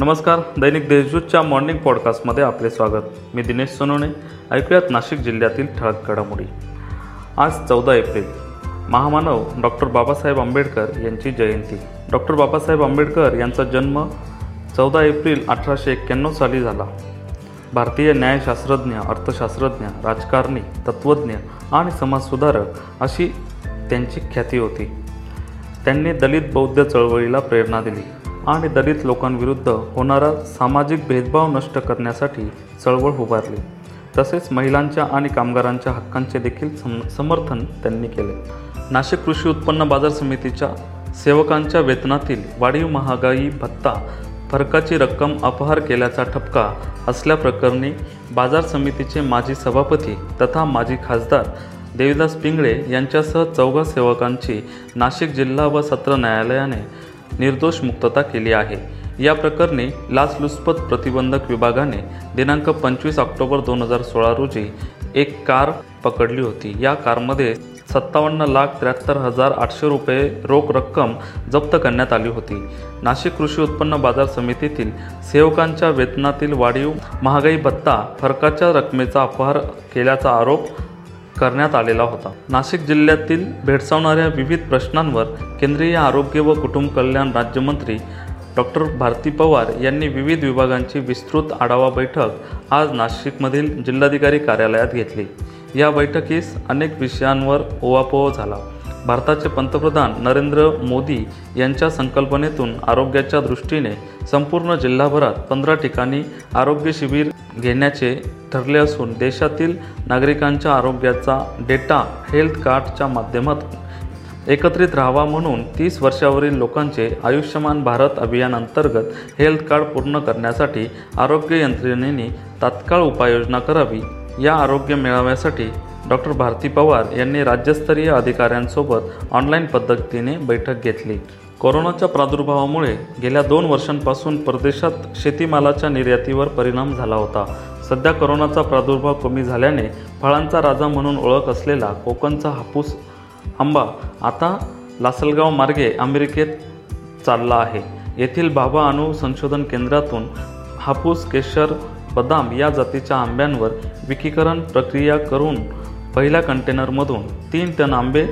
नमस्कार दैनिक देशदूतच्या मॉर्निंग पॉडकास्टमध्ये आपले स्वागत. मी दिनेश सोनवणे ऐकूयात नाशिक जिल्ह्यातील ठळक घडामोडी. आज चौदा एप्रिल. महामानव डॉक्टर बाबासाहेब आंबेडकर यांची जयंती. डॉक्टर बाबासाहेब आंबेडकर यांचा जन्म चौदा एप्रिल अठराशे एक्क्याण्णव साली झाला. भारतीय न्यायशास्त्रज्ञ अर्थशास्त्रज्ञ राजकारणी तत्त्वज्ञ आणि समाजसुधारक अशी त्यांची ख्याती होती. त्यांनी दलित बौद्ध चळवळीला प्रेरणा दिली. आणि दलित लोकांविरुद्ध होणारा सामाजिक भेदभाव नष्ट करण्यासाठी चळवळ उभारली. तसेच महिलांच्या आणि कामगारांच्या हक्कांचे देखील सम समर्थन त्यांनी केले. नाशिक कृषी उत्पन्न बाजार समितीच्या सेवकांच्या वेतनातील वाढीव महागाई भत्ता फरकाची रक्कम अपहार केल्याचा ठपका असल्याप्रकरणी बाजार समितीचे माजी सभापती तथा माजी खासदार देवीदास पिंगळे यांच्यासह चौघा सेवकांची नाशिक जिल्हा व सत्र न्यायालयाने निर्दोष मुक्तता केली आहे. या प्रकरणी लाचलुचपत प्रतिबंधक विभागाने दिनांक पंचवीस ऑक्टोबर दोन हजार सोळा रोजी एक कार पकडली होती. या कारमध्ये सत्तावन्न लाख त्र्याहत्तर हजार आठशे रुपये रोख रक्कम जप्त करण्यात आली होती. नाशिक कृषी उत्पन्न बाजार समितीतील सेवकांच्या वेतनातील वाढीव महागाई भत्ता फरकाच्या रकमेचा अपहार केल्याचा आरोप करण्यात आलेला होता. नाशिक जिल्ह्यातील भेडसावणाऱ्या विविध प्रश्नांवर केंद्रीय आरोग्य व कुटुंब कल्याण राज्यमंत्री डॉक्टर भारती पवार यांनी विविध विभागांची विस्तृत आढावा बैठक आज नाशिकमधील जिल्हाधिकारी कार्यालयात घेतली. या बैठकीस अनेक विषयांवर ओवापोह झाला. भारताचे पंतप्रधान नरेंद्र मोदी यांच्या संकल्पनेतून आरोग्याच्या दृष्टीने संपूर्ण जिल्हाभरात पंधरा ठिकाणी आरोग्य शिबिर घेण्याचे ठरले असून देशातील नागरिकांच्या आरोग्याचा डेटा हेल्थ कार्डच्या माध्यमातून एकत्रित राहावा म्हणून तीस वर्षावरील लोकांचे आयुष्यमान भारत अभियान अंतर्गत हेल्थ कार्ड पूर्ण करण्यासाठी आरोग्य यंत्रणेने तात्काळ उपाययोजना करावी. या आरोग्य मेळाव्यासाठी डॉक्टर भारती पवार यांनी राज्यस्तरीय अधिकाऱ्यांसोबत ऑनलाईन पद्धतीने बैठक घेतली. कोरोनाच्या प्रादुर्भावामुळे गेल्या दोन वर्षांपासून परदेशात शेतीमालाच्या निर्यातीवर परिणाम झाला होता. सध्या कोरोनाचा प्रादुर्भाव कमी झाल्याने फळांचा राजा म्हणून ओळख असलेला कोकणचा हापूस आंबा आता लासलगाव मार्गे अमेरिकेत चालला आहे. येथील बाबा अणु संशोधन केंद्रातून हापूस केशर बदाम या जातीच्या आंब्यांवर विकीकरण प्रक्रिया करून पहिल्या कंटेनरमधून तीन टन आंबे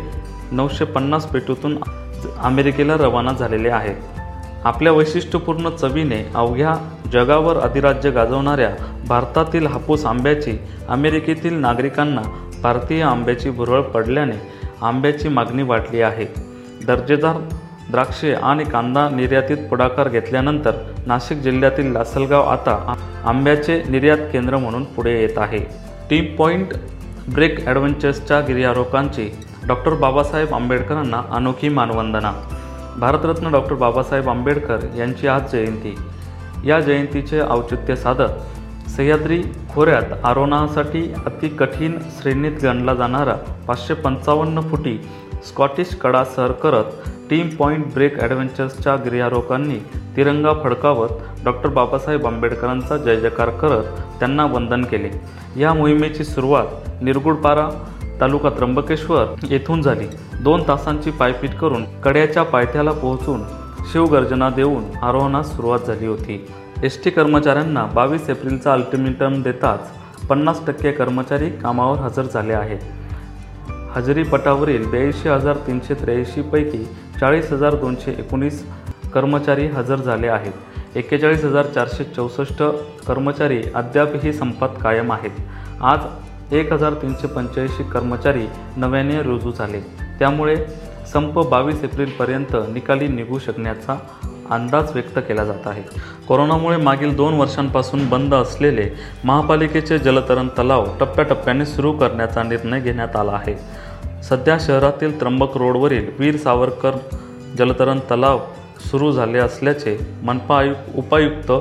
नऊशे पन्नास पेटूतून अमेरिकेला रवाना झालेले आहेत आपल्या वैशिष्ट्यपूर्ण चवीने अवघ्या जगावर अधिराज्य गाजवणाऱ्या भारतातील हापूस आंब्याची अमेरिकेतील नागरिकांना भारतीय आंब्याची भुरळ पडल्याने आंब्याची मागणी वाढली आहे. दर्जेदार द्राक्षे आणि कांदा निर्यातीत पुढाकार घेतल्यानंतर नाशिक जिल्ह्यातील लासलगाव आता आंब्याचे निर्यात केंद्र म्हणून पुढे येत आहे. टीम पॉईंट ब्रेक ॲडव्हेंचर्सच्या गिर्यारोहकांची डॉक्टर बाबासाहेब आंबेडकरांना अनोखी मानवंदना. भारतरत्न डॉक्टर बाबासाहेब आंबेडकर यांची आज जयंती. या जयंतीचे औचित्य साधत सह्याद्री खोऱ्यात आरोहणासाठी अति कठीण श्रेणीत गणला जाणारा पाचशे पंचावन्न फुटी स्कॉटिश कडा सर करत टीम पॉईंट ब्रेक ॲडव्हेंचर्सच्या गिर्यारोहकांनी तिरंगा फडकावत डॉक्टर बाबासाहेब आंबेडकरांचा जय जयकार करत त्यांना वंदन केले. या मोहिमेची सुरुवात निरगुडपारा तालुका त्र्यंबकेश्वर येथून झाली. दोन तासांची पायपीट करून कड्याच्या पायथ्याला पोहोचून शिवगर्जना देऊन आरोहणास सुरुवात झाली होती. एस टी कर्मचाऱ्यांना बावीस एप्रिलचा अल्टिमेटम देताच पन्नास टक्के कर्मचारी कामावर हजर झाले आहेत. हजेरीपटावरील ब्याऐंशी हजार तीनशे त्र्याऐंशीपैकी चाळीस हजार दोनशे एकोणीस कर्मचारी हजर झाले आहेत. एक्केचाळीस हजार चारशे चौसष्ट कर्मचारी अद्यापही संपात कायम आहेत. आज एक हजार तीनशे पंच्याऐंशी कर्मचारी नव्याने रुजू झाले. त्यामुळे संप बावीस एप्रिलपर्यंत निकाली निघू शकण्याचा अंदाज व्यक्त केला जात आहे. कोरोनामुळे मागील दोन वर्षांपासून बंद असलेले महापालिकेचे जलतरण तलाव टप्प्याटप्प्याने सुरू करण्याचा निर्णय घेण्यात आला आहे. सध्या शहरातील त्र्यंबक रोडवरील वीर सावरकर जलतरण तलाव सुरू झाले असल्याचे मनपा आयुक्त उपायुक्त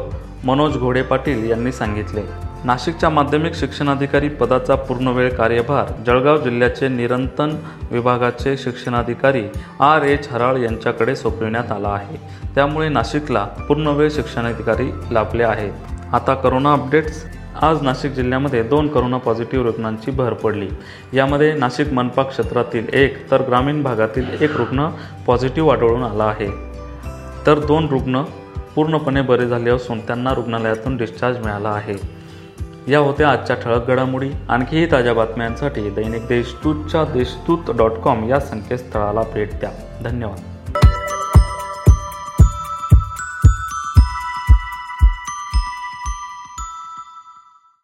मनोज घोडे पाटील यांनी सांगितले. नाशिकच्या माध्यमिक शिक्षणाधिकारी पदाचा पूर्णवेळ कार्यभार जळगाव जिल्ह्याचे निरंतन विभागाचे शिक्षणाधिकारी आर एच हराळ यांच्याकडे सोपविण्यात आला आहे. त्यामुळे नाशिकला पूर्णवेळ शिक्षणाधिकारी लाभले आहेत. आता करोना अपडेट्स. आज नाशिक जिल्ह्यामध्ये दोन करोना पॉझिटिव्ह रुग्णांची भर पडली. यामध्ये नाशिक मनपा क्षेत्रातील एक तर ग्रामीण भागातील एक रुग्ण पॉझिटिव्ह आढळून आला आहे. तर दोन रुग्ण पूर्णपणे बरे झाले असून त्यांना रुग्णालयातून डिस्चार्ज मिळाला आहे. या होत्या आजच्या ठळक घडामोडी. आणखीही ताज्या बातम्यांसाठी दैनिक देशदूतच्या देशदूत डॉट कॉम या संकेतस्थळाला भेट द्या. धन्यवाद.